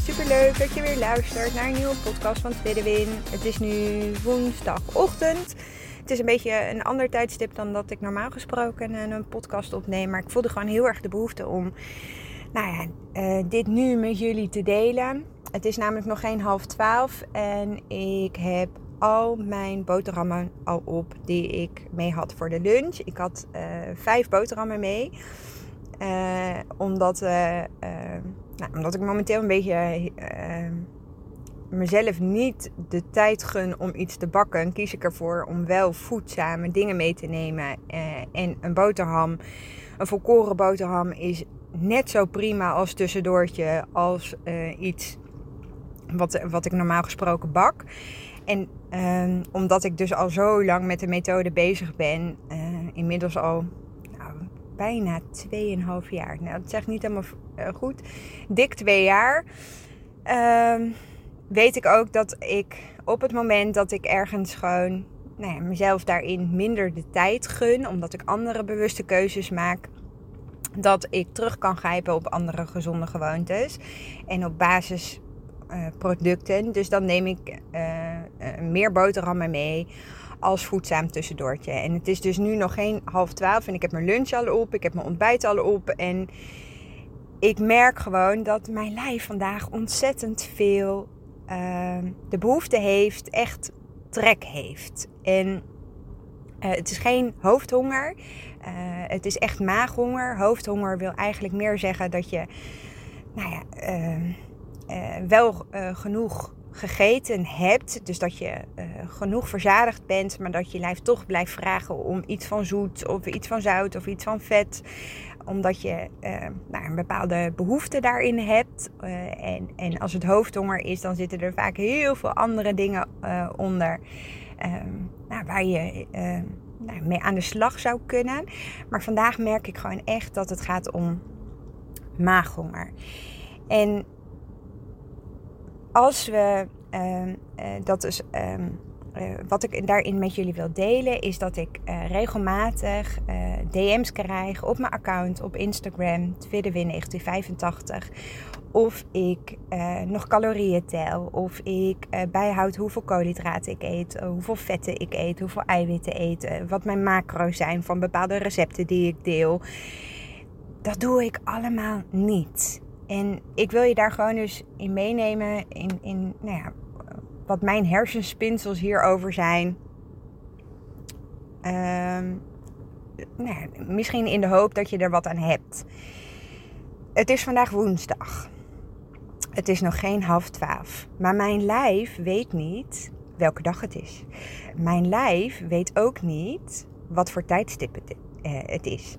Super leuk dat je weer luistert naar een nieuwe podcast van Tweede Win. Het is nu woensdagochtend. Het is een beetje een ander tijdstip dan dat ik normaal gesproken een podcast opneem. Maar ik voelde gewoon heel erg de behoefte om nou ja, uh, dit nu met jullie te delen. Het is namelijk nog geen half twaalf en ik heb al mijn boterhammen al op die ik mee had voor de lunch. Ik had uh, vijf boterhammen mee. Omdat, nou, omdat ik momenteel een beetje mezelf niet de tijd gun om iets te bakken, kies ik ervoor om wel voedzame dingen mee te nemen. en een boterham, een volkoren boterham, is net zo prima als tussendoortje als iets wat, wat ik normaal gesproken bak. En uh, omdat ik dus al zo lang met de methode bezig ben, inmiddels al bijna 2,5 jaar. Nou, dat zegt niet helemaal uh, goed. Dik twee jaar. Uh, weet ik ook dat ik op het moment dat ik ergens gewoon nou ja, mezelf daarin minder de tijd gun, omdat ik andere bewuste keuzes maak, dat ik terug kan grijpen op andere gezonde gewoontes. En op basis uh, producten. Dus dan neem ik uh, meer boterhammen mee als voedzaam tussendoortje. En het is dus nu nog geen half twaalf en ik heb mijn lunch al op, ik heb mijn ontbijt al op. En ik merk gewoon dat mijn lijf vandaag ontzettend veel uh, de behoefte heeft, echt trek heeft. En het is geen hoofdhonger, het is echt maaghonger. Hoofdhonger wil eigenlijk meer zeggen dat je, nou ja ehm, uh, wel genoeg gegeten hebt. Dus dat je uh, genoeg verzadigd bent, maar dat je lijf toch blijft vragen om iets van zoet of iets van zout of iets van vet. Omdat je nou, een bepaalde behoefte daarin hebt. en, en als het hoofdhonger is, dan zitten er vaak heel veel andere dingen onder. Ehm, nou, waar je nou, mee aan de slag zou kunnen. Maar vandaag merk ik gewoon echt dat het gaat om maaghonger. En als we, uh, dat is um, uh, wat ik daarin met jullie wil delen, is dat ik uh, regelmatig DM's krijg op mijn account op Instagram, TwitterWin1985. Of ik nog calorieën tel, of ik bijhoud hoeveel koolhydraten ik eet, hoeveel vetten ik eet, hoeveel eiwitten eet, wat mijn macro's zijn van bepaalde recepten die ik deel. Dat doe ik allemaal niet. En ik wil je daar gewoon dus in meenemen in, in nou ja, wat mijn hersenspinsels hierover zijn. Um, nou misschien in de hoop dat je er wat aan hebt. Het is vandaag woensdag. Het is nog geen half twaalf. Maar mijn lijf weet niet welke dag het is. Mijn lijf weet ook niet wat voor tijdstip het, eh, het is.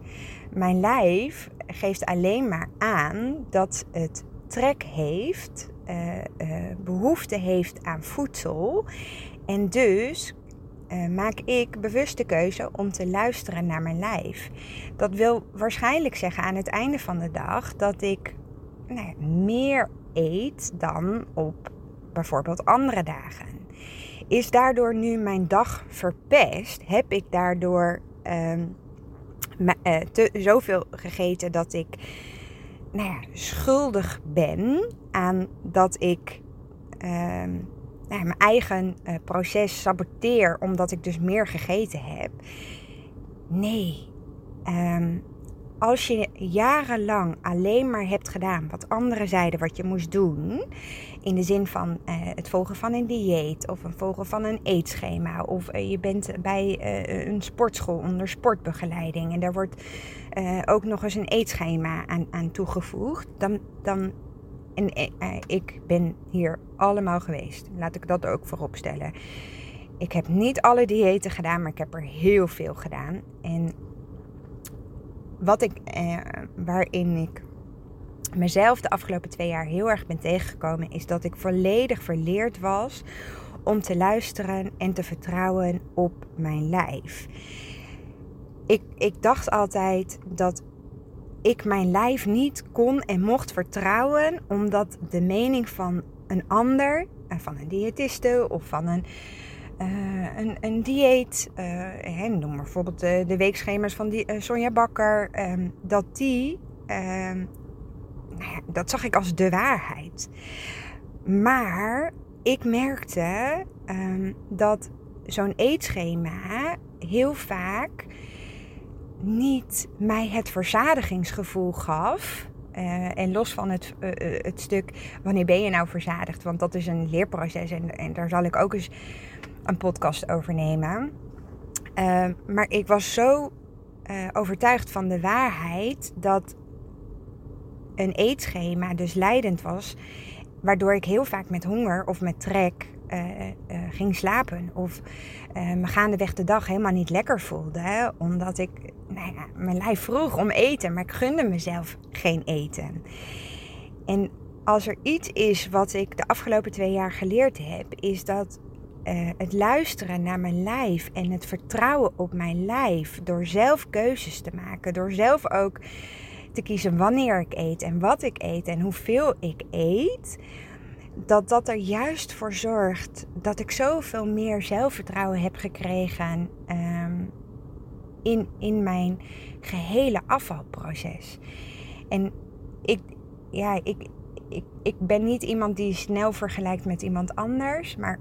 Mijn lijf geeft alleen maar aan dat het trek heeft, uh, uh, behoefte heeft aan voedsel. En dus maak ik bewust de keuze om te luisteren naar mijn lijf. Dat wil waarschijnlijk zeggen aan het einde van de dag dat ik nou meer eet dan op bijvoorbeeld andere dagen. Is daardoor nu mijn dag verpest? Heb ik daardoor ehm, te, zoveel gegeten dat ik nou ja, schuldig ben aan dat ik uh, nou ja, mijn eigen uh, proces saboteer omdat ik dus meer gegeten heb. Nee. Um, als je jarenlang alleen maar hebt gedaan wat anderen zeiden wat je moest doen, in de zin van uh, het volgen van een dieet of het volgen van een eetschema, of uh, je bent bij uh, een sportschool onder sportbegeleiding en daar wordt ook nog eens een eetschema aan, aan toegevoegd, dan, dan en ik ben hier allemaal geweest. Laat ik dat ook voorop stellen. Ik heb niet alle diëten gedaan, maar ik heb er heel veel gedaan. En wat ik, eh, waarin ik mezelf de afgelopen twee jaar heel erg ben tegengekomen, is dat ik volledig verleerd was om te luisteren en te vertrouwen op mijn lijf. Ik, ik dacht altijd dat ik mijn lijf niet kon en mocht vertrouwen, omdat de mening van een ander, eh, van een diëtiste of van een, uh, een, dieet, noem maar bijvoorbeeld de, de weekschema's van die, Sonja Bakker, um, dat die, um, nou dat zag ik als de waarheid. Maar ik merkte um, dat zo'n eetschema heel vaak niet mij het verzadigingsgevoel gaf. En los van het, het stuk wanneer ben je nou verzadigd, want dat is een leerproces en, en daar zal ik ook eens een podcast over nemen. Uh, maar ik was zo overtuigd van de waarheid dat een eetschema dus leidend was, waardoor ik heel vaak met honger of met trek uh, uh, ging slapen. Of uh, me gaandeweg de dag helemaal niet lekker voelde. Hè? Omdat ik, nou ja, mijn lijf vroeg om eten, maar ik gunde mezelf geen eten. En als er iets is wat ik de afgelopen twee jaar geleerd heb, is dat het luisteren naar mijn lijf en het vertrouwen op mijn lijf, door zelf keuzes te maken, door zelf ook te kiezen wanneer ik eet en wat ik eet en hoeveel ik eet, dat dat er juist voor zorgt dat ik zoveel meer zelfvertrouwen heb gekregen um, in, in mijn gehele afvalproces. En ik, ja, ik, ik, ik ben niet iemand die snel vergelijkt met iemand anders, maar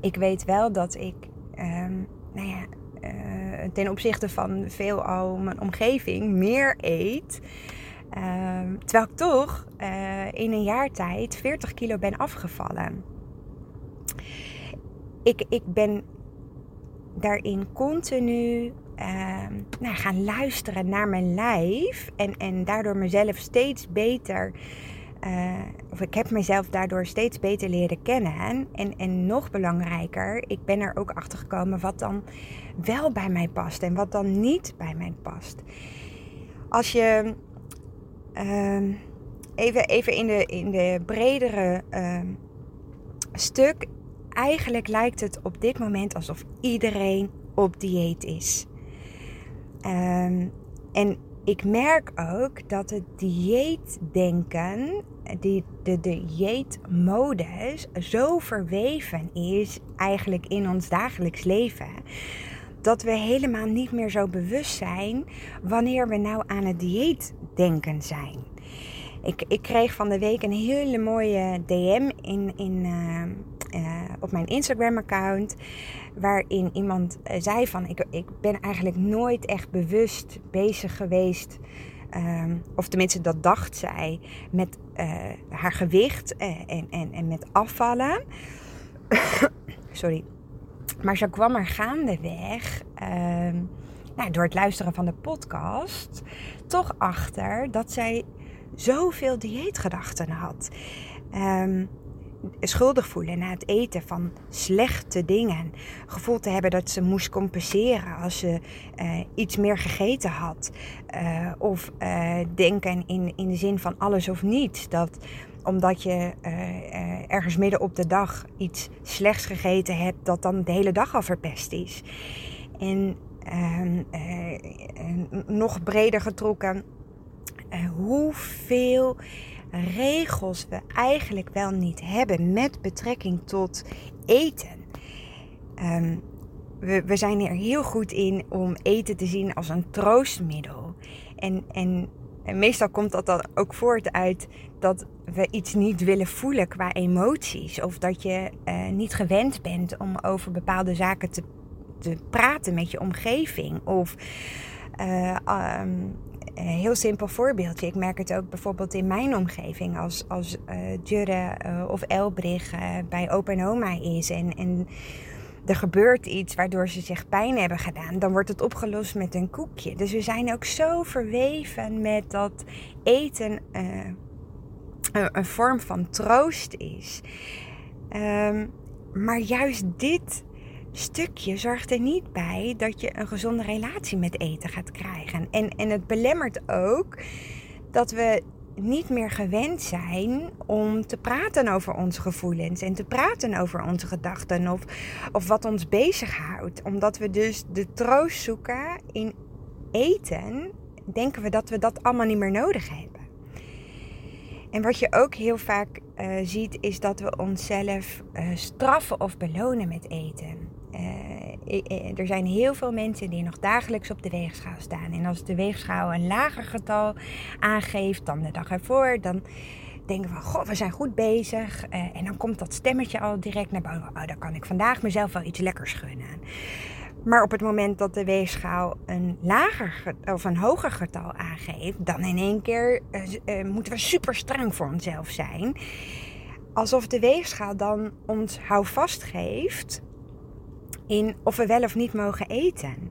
ik weet wel dat ik, um, nou ja, uh, ten opzichte van veelal mijn omgeving meer eet. Uh, terwijl ik toch uh, in een jaar tijd 40 kilo ben afgevallen. Ik, ik ben daarin continu ehm, nou, gaan luisteren naar mijn lijf. En, en daardoor mezelf steeds beter. Uh, of ik heb mezelf daardoor steeds beter leren kennen. En, en nog belangrijker, ik ben er ook achter gekomen wat dan wel bij mij past en wat dan niet bij mij past. Als je uh, even, even in de, in de bredere uh, stuk. Eigenlijk lijkt het op dit moment alsof iedereen op dieet is. Um, en ik merk ook dat het dieetdenken, die, de dieetmodus, zo verweven is eigenlijk in ons dagelijks leven dat we helemaal niet meer zo bewust zijn wanneer we nou aan het dieet denken zijn. Ik, ik kreeg van de week een hele mooie DM in, in, uh, uh, op mijn Instagram-account. Waarin iemand uh, zei van ik, ik ben eigenlijk nooit echt bewust bezig geweest. Ehm, of tenminste, dat dacht zij met haar gewicht en, en, en met afvallen. Sorry. Maar zo kwam er gaandeweg, uh, nou, door het luisteren van de podcast, toch achter dat zij zoveel dieetgedachten had. Um, schuldig voelen na het eten van slechte dingen. Gevoel te hebben dat ze moest compenseren als ze uh, iets meer gegeten had. Uh, of uh, denken in, in de zin van alles of niets. Dat omdat je ergens midden op de dag iets slechts gegeten hebt, dat dan de hele dag al verpest is. En uh, nog breder getrokken, hoeveel regels we eigenlijk wel niet hebben met betrekking tot eten. Um, we, we, zijn er heel goed in om eten te zien als een troostmiddel. En, en, meestal komt dat dan ook voort uit dat we iets niet willen voelen qua emoties. Of dat je uh, niet gewend bent om over bepaalde zaken te, te praten met je omgeving. Of um, een heel simpel voorbeeldje. Ik merk het ook bijvoorbeeld in mijn omgeving. Als, als uh, Jurre of Elbrich bij opa oma is. En, en er gebeurt iets waardoor ze zich pijn hebben gedaan, dan wordt het opgelost met een koekje. Dus we zijn ook zo verweven met dat eten uh, een vorm van troost is. Um, maar juist dit stukje zorgt er niet bij dat je een gezonde relatie met eten gaat krijgen. En, en het belemmert ook dat we niet meer gewend zijn om te praten over onze gevoelens en te praten over onze gedachten of, of wat ons bezighoudt. Omdat we dus de troost zoeken in eten, denken we dat we dat allemaal niet meer nodig hebben. En wat je ook heel vaak uh, ziet, is dat we onszelf uh, straffen of belonen met eten. Uh, er zijn heel veel mensen die nog dagelijks op de weegschaal staan. En als de weegschaal een lager getal aangeeft dan de dag ervoor, dan denken we, goh, we zijn goed bezig. en dan komt dat stemmetje al direct naar boven. Oh, dan kan ik vandaag mezelf wel iets lekkers gunnen. Maar op het moment dat de weegschaal een lager of een hoger getal aangeeft, dan in één keer uh, moeten we super streng voor onszelf zijn. Alsof de weegschaal dan ons houvast geeft in of we wel of niet mogen eten.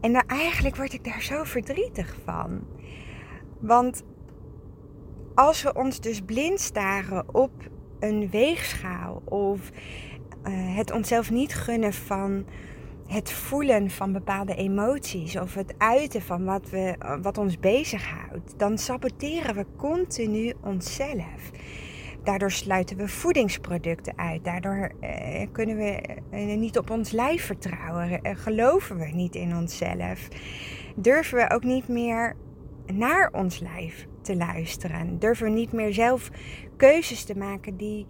En daar, eigenlijk word ik daar zo verdrietig van. Want als we ons dus blind staren op een weegschaal of uh, het onszelf niet gunnen van het voelen van bepaalde emoties of het uiten van wat, we, wat ons bezighoudt, dan saboteren we continu onszelf. Daardoor sluiten we voedingsproducten uit. Daardoor eh, kunnen we eh, niet op ons lijf vertrouwen. Eh, geloven we niet in onszelf. Durven we ook niet meer naar ons lijf te luisteren. Durven we niet meer zelf keuzes te maken die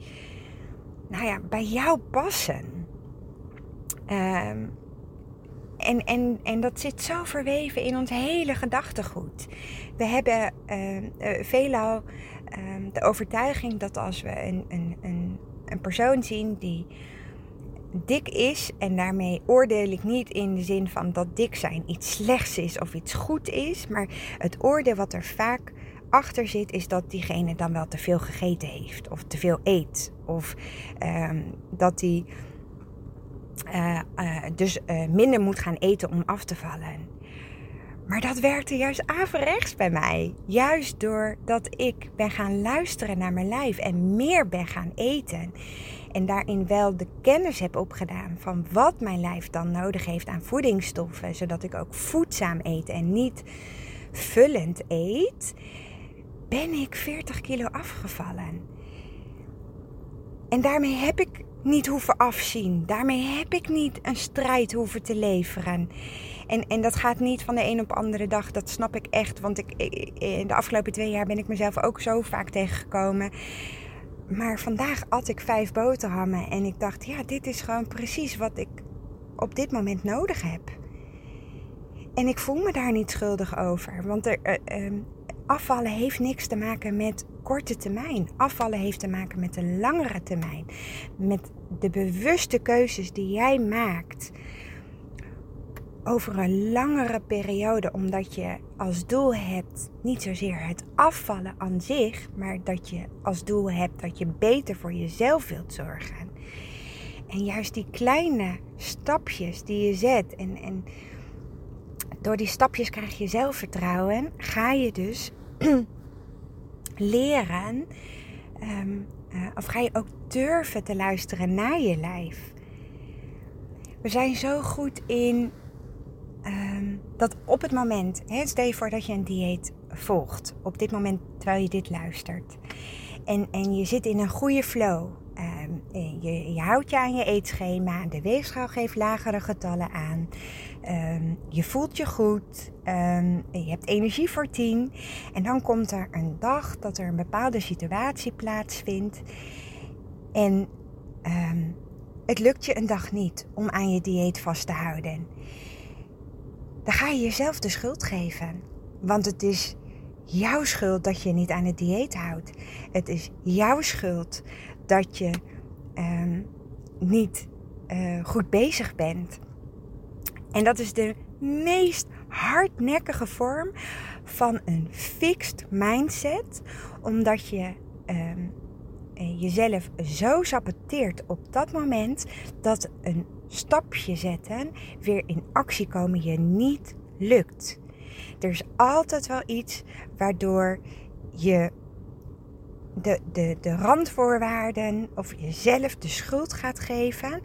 nou ja, bij jou passen. Um, en, en, en dat zit zo verweven in ons hele gedachtegoed. We hebben uh, uh, veelal uh, de overtuiging dat als we een, een, een, een persoon zien die dik is, en daarmee oordeel ik niet in de zin van dat dik zijn iets slechts is of iets goed is, maar het oordeel wat er vaak achter zit, is dat diegene dan wel te veel gegeten heeft of te veel eet. Of ehm, dat die uh, dus uh, minder moet gaan eten om af te vallen. Maar dat werkte juist averechts bij mij. Juist doordat ik ben gaan luisteren naar mijn lijf en meer ben gaan eten. En daarin wel de kennis heb opgedaan van wat mijn lijf dan nodig heeft aan voedingsstoffen. Zodat ik ook voedzaam eet en niet vullend eet. Ben ik 40 kilo afgevallen. En daarmee heb ik niet hoeven afzien. Daarmee heb ik niet een strijd hoeven te leveren. En, en dat gaat niet van de een op de andere dag. Dat snap ik echt. Want ik, in de afgelopen twee jaar ben ik mezelf ook zo vaak tegengekomen. Maar vandaag at ik vijf boterhammen. En ik dacht, ja, dit is gewoon precies wat ik op dit moment nodig heb. En ik voel me daar niet schuldig over. Want er, uh, afvallen heeft niks te maken met korte termijn. Afvallen heeft te maken met de langere termijn. Met de bewuste keuzes die jij maakt over een langere periode, omdat je als doel hebt niet zozeer het afvallen aan zich, maar dat je als doel hebt dat je beter voor jezelf wilt zorgen. En juist die kleine stapjes die je zet en, en door die stapjes krijg je zelfvertrouwen, ga je dus leren, ehm, eh, of ga je ook durven te luisteren naar je lijf. We zijn zo goed in um, dat op het moment, hè, stel je voor dat je een dieet volgt, op dit moment terwijl je dit luistert. En, en je zit in een goede flow. Um, je, houdt je aan je eetschema. De weegschaal geeft lagere getallen aan. Um, je voelt je goed. Um, je hebt energie voor tien. En dan komt er een dag dat er een bepaalde situatie plaatsvindt. En het lukt je een dag niet om aan je dieet vast te houden. Dan ga je jezelf de schuld geven. Want het is jouw schuld dat je niet aan het dieet houdt. Het is jouw schuld dat je um, niet uh, goed bezig bent. En dat is de meest hardnekkige vorm van een fixed mindset, omdat je um, jezelf zo saboteert op dat moment dat een stapje zetten, weer in actie komen je niet lukt. Er is altijd wel iets waardoor je de, de, de randvoorwaarden of jezelf de schuld gaat geven,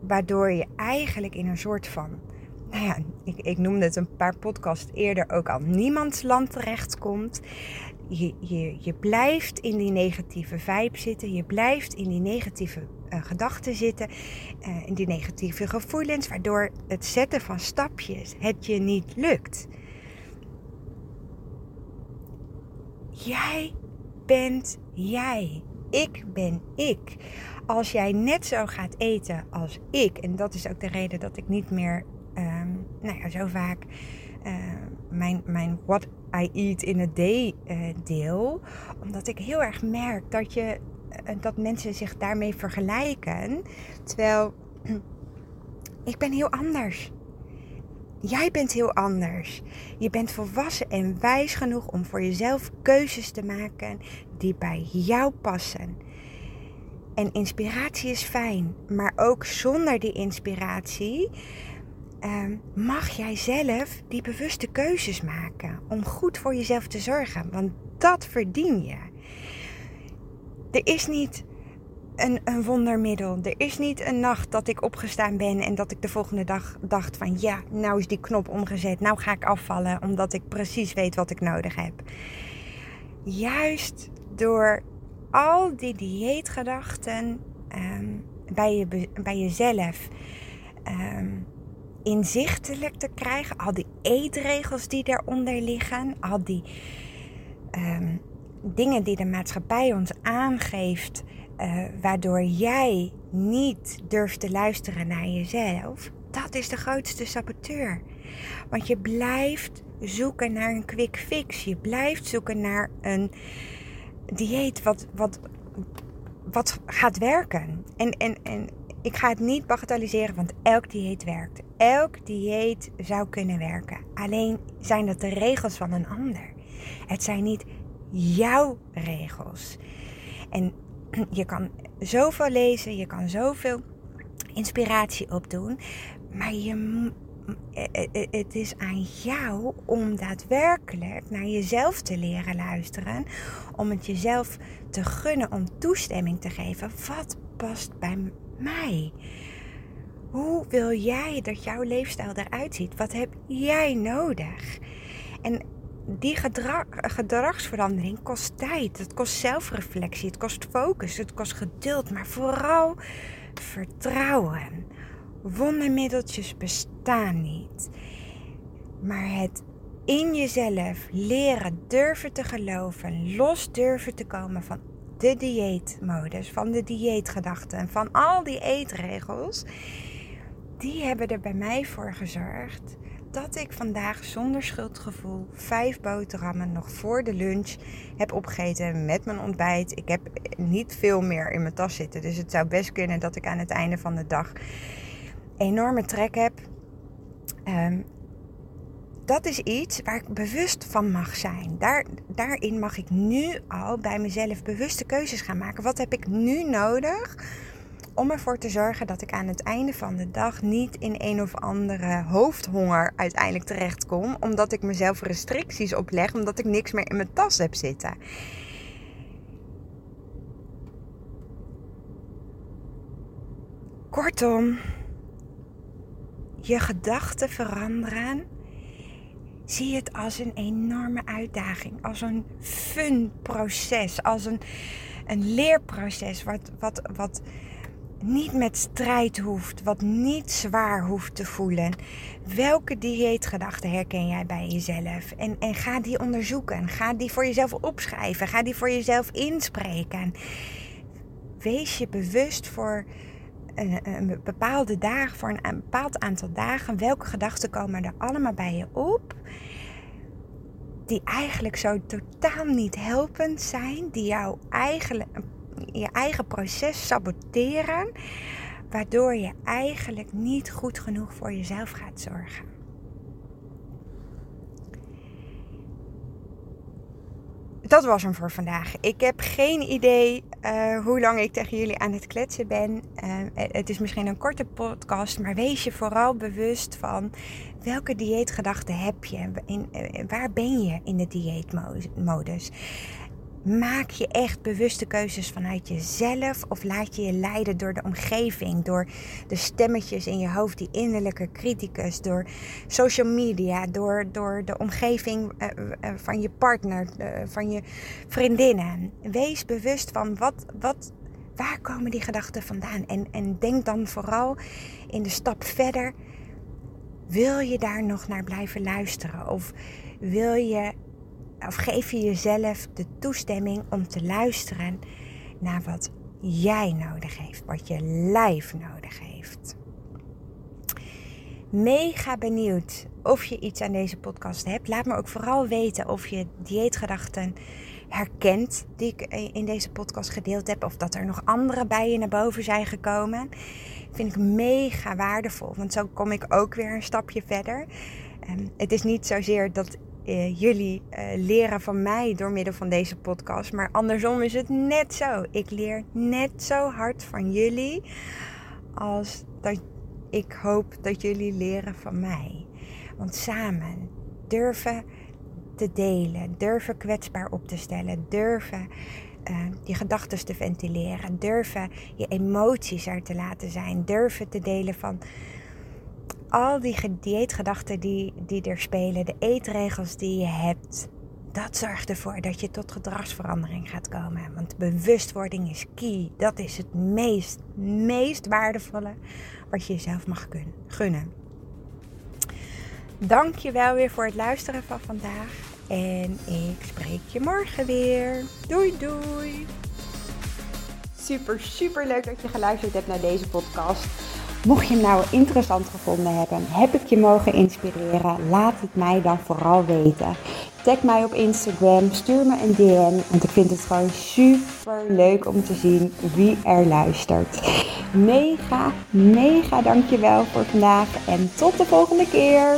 waardoor je eigenlijk in een soort van, nou ja, ik, ik noemde het een paar podcasts eerder ook al, niemandsland terechtkomt. je, je, je blijft in die negatieve vibe zitten. Je blijft in die negatieve uh, gedachten zitten. Uh, in die negatieve gevoelens. Waardoor het zetten van stapjes het je niet lukt. Jij bent jij. Ik ben ik. Als jij net zo gaat eten als ik. En dat is ook de reden dat ik niet meer um, nou ja, zo vaak uh, mijn, mijn what I eat in a day uh, deel. Omdat ik heel erg merk dat, je, uh, dat mensen zich daarmee vergelijken. Terwijl ik ben heel anders. Jij bent heel anders. Je bent volwassen en wijs genoeg om voor jezelf keuzes te maken die bij jou passen. En inspiratie is fijn, maar ook zonder die inspiratie uh, mag jij zelf die bewuste keuzes maken om goed voor jezelf te zorgen. Want dat verdien je. Er is niet een, een wondermiddel. Er is niet een nacht dat ik opgestaan ben en dat ik de volgende dag dacht van ja, nou is die knop omgezet. Nou ga ik afvallen omdat ik precies weet wat ik nodig heb. Juist door al die dieetgedachten um, bij, je, bij jezelf um, inzichtelijk te krijgen. Al die eetregels die daaronder liggen. Al die um, dingen die de maatschappij ons aangeeft. Uh, waardoor jij niet durft te luisteren naar jezelf. Dat is de grootste saboteur. Want je blijft zoeken naar een quick fix. Je blijft zoeken naar een dieet wat, wat, wat gaat werken. En, en, en ik ga het niet bagatelliseren, want elk dieet werkt. Elk dieet zou kunnen werken. Alleen zijn dat de regels van een ander. Het zijn niet jouw regels. En je kan zoveel lezen, je kan zoveel inspiratie opdoen, maar je, eh, eh, eh, het is aan jou om daadwerkelijk naar jezelf te leren luisteren. Om het jezelf te gunnen om toestemming te geven. Wat past bij mij? Hoe wil jij dat jouw leefstijl eruit ziet? Wat heb jij nodig? En die gedrag, gedragsverandering kost tijd. Het kost zelfreflectie. Het kost focus. Het kost geduld. Maar vooral vertrouwen. Wondermiddeltjes bestaan niet. Maar het in jezelf leren durven te geloven, los durven te komen van de dieetmodus, van de dieetgedachten, van al die eetregels, die hebben er bij mij voor gezorgd dat ik vandaag zonder schuldgevoel vijf boterhammen nog voor de lunch heb opgegeten met mijn ontbijt. Ik heb niet veel meer in mijn tas zitten, dus het zou best kunnen dat ik aan het einde van de dag enorme trek heb. Um, dat is iets waar ik bewust van mag zijn. Daar, daarin mag ik nu al bij mezelf bewuste keuzes gaan maken. Wat heb ik nu nodig om ervoor te zorgen dat ik aan het einde van de dag niet in een of andere hoofdhonger uiteindelijk terechtkom. Omdat ik mezelf restricties opleg, omdat ik niks meer in mijn tas heb zitten. Kortom, je gedachten veranderen, zie het als een enorme uitdaging, als een fun proces, als een, een leerproces wat, wat, wat niet met strijd hoeft, wat niet zwaar hoeft te voelen. Welke dieetgedachten herken jij bij jezelf? En, en ga die onderzoeken, ga die voor jezelf opschrijven, ga die voor jezelf inspreken. Wees je bewust voor een, een bepaalde dagen, voor een, bepaald aantal dagen, welke gedachten komen er allemaal bij je op? Die eigenlijk zo totaal niet helpend zijn, die jou eigenlijk je eigen proces saboteren, waardoor je eigenlijk niet goed genoeg voor jezelf gaat zorgen. dat was hem voor vandaag. Ik heb geen idee uh, hoe lang ik tegen jullie aan het kletsen ben. Uh, het is misschien een korte podcast, maar wees je vooral bewust van welke dieetgedachten heb je? In, uh, waar ben je in de dieetmodus? Maak je echt bewuste keuzes vanuit jezelf of laat je je leiden door de omgeving, door de stemmetjes in je hoofd, die innerlijke criticus, door social media, door, door de omgeving uh, uh, van je partner, van je vriendinnen. Wees bewust van wat, wat, waar komen die gedachten vandaan en, en denk dan vooral in de stap verder. Wil je daar nog naar blijven luisteren? Of wil je of geef je jezelf de toestemming om te luisteren naar wat jij nodig heeft, wat je lijf nodig heeft. Mega benieuwd of je iets aan deze podcast hebt. Laat me ook vooral weten of je dieetgedachten herkent die ik in deze podcast gedeeld heb. Of dat er nog andere bij je naar boven zijn gekomen. Vind ik mega waardevol, want zo kom ik ook weer een stapje verder. Um, het is niet zozeer dat uh, jullie uh, leren van mij door middel van deze podcast. Maar andersom is het net zo. Ik leer net zo hard van jullie als dat ik hoop dat jullie leren van mij. Want samen durven te delen, durven kwetsbaar op te stellen, durven uh, je gedachten te ventileren, durven je emoties er te laten zijn, durven te delen van al die dieetgedachten die, die er spelen, de eetregels die je hebt, dat zorgt ervoor dat je tot gedragsverandering gaat komen. Want bewustwording is key. Dat is het meest, meest waardevolle wat je jezelf mag gunnen. Dank je wel weer voor het luisteren van vandaag. En ik spreek je morgen weer. Doei doei. Super, super leuk dat je geluisterd hebt naar deze podcast. Mocht je hem nou interessant gevonden hebben, heb ik je mogen inspireren, laat het mij dan vooral weten. Tag mij op Instagram, stuur me een DM, want ik vind het gewoon super leuk om te zien wie er luistert. Mega, mega dankjewel voor vandaag en tot de volgende keer.